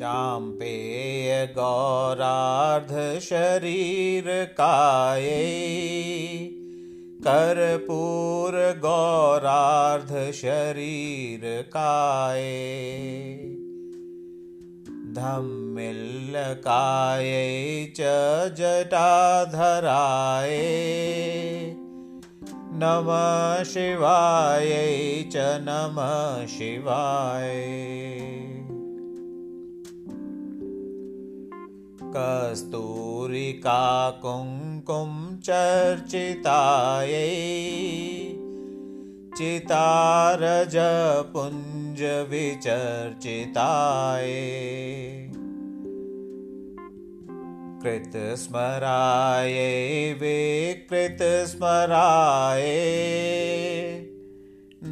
चाम्पेय गौरार्धशरीरकायै कर्पूरगौरार्धशरीरकाये धम्मिल्लकायै च जटाधराय नमः शिवायै च नमः शिवाय कस्तूरिका कुङ्कुं चर्चितायै चितारजपुञ्जविचर्चिताय कृतस्मरायै विकृतस्मराय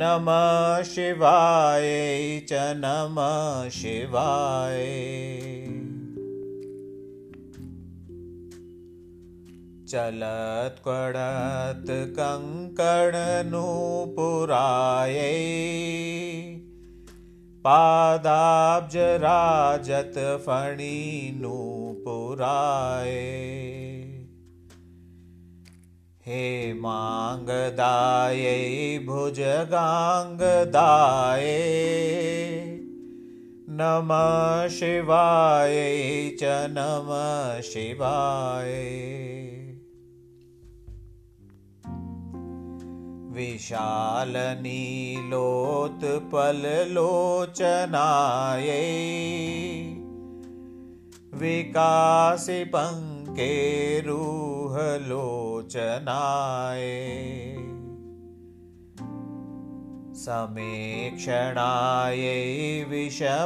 नमः शिवायै च नमः शिवाय चलत्कडत् कङ्कणनूपुरायै पादाब्जराजतफणिनूपुराय। हेमाङ्गदायै भुजगाङ्गदाय नमः शिवायै च नमः शिवाय विशालनीलोत्पललोचनायै विकासिपङ्केरुहलोचनाय समेक्षणायै विषमेक्षणाय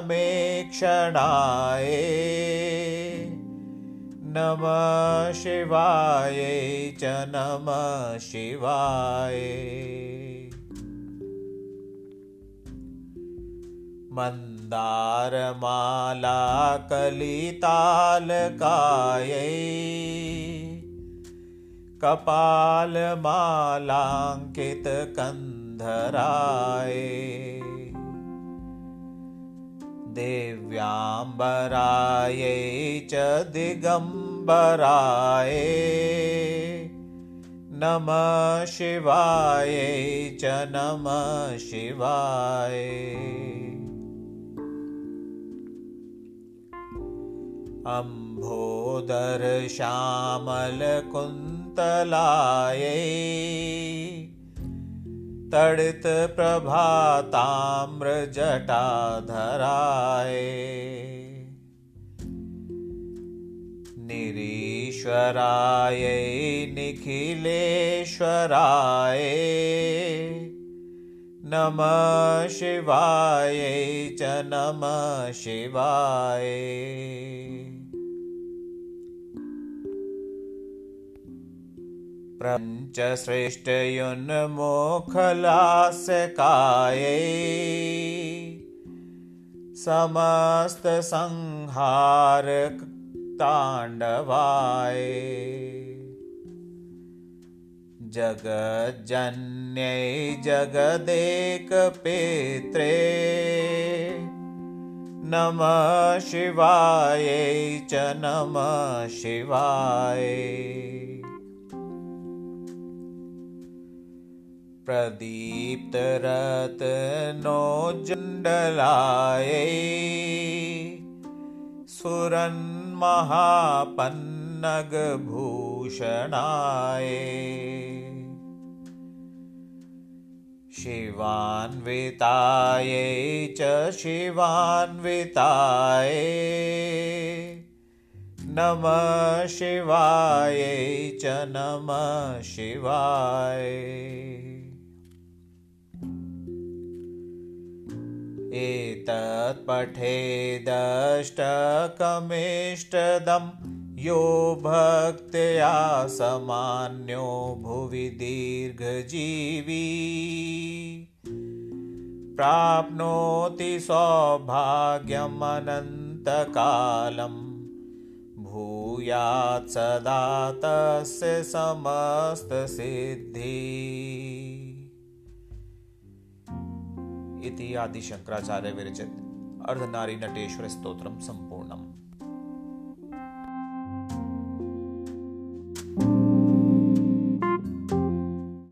नमः शिवायै च नमः शिवाय। मन्दारमालाकलितालकायै कपालमालाङ्कितकन्धराय देव्याम्बरायै च दिगम्बराय। नमः शिवायै च नमः शिवाय। अम्भोदरश्यामलकुन्तलायै तडितप्रभाताम्रजटाधराय निरीश्वरायै निखिलेश्वराय। नमः शिवायै च नमः शिवाय प्रपञ्चश्रेष्ठयुन्मोखलास्यकायै समस्तसंहारताण्डवाय जगज्जन्यै जगदेकपित्रे नमः शिवायै च नमः शिवाय प्रदीप्तरत्नोज्जण्डलायै सुरन्महापन्नगभूषणाय शिवान्वितायै च शिवान्विताय नमः शिवायै च नमः शिवाय एतत्पठेदष्टकमेष्टदं यो भक्त्या समान्यो भुवि दीर्घजीवी। प्राप्नोति सौभाग्यमनन्तकालं भूयात् सदा तस्य समस्तसिद्धि इति आदि शंकराचार्य विरचित अर्धनारी नटेश्वर स्त्रोत्र संपूर्णम।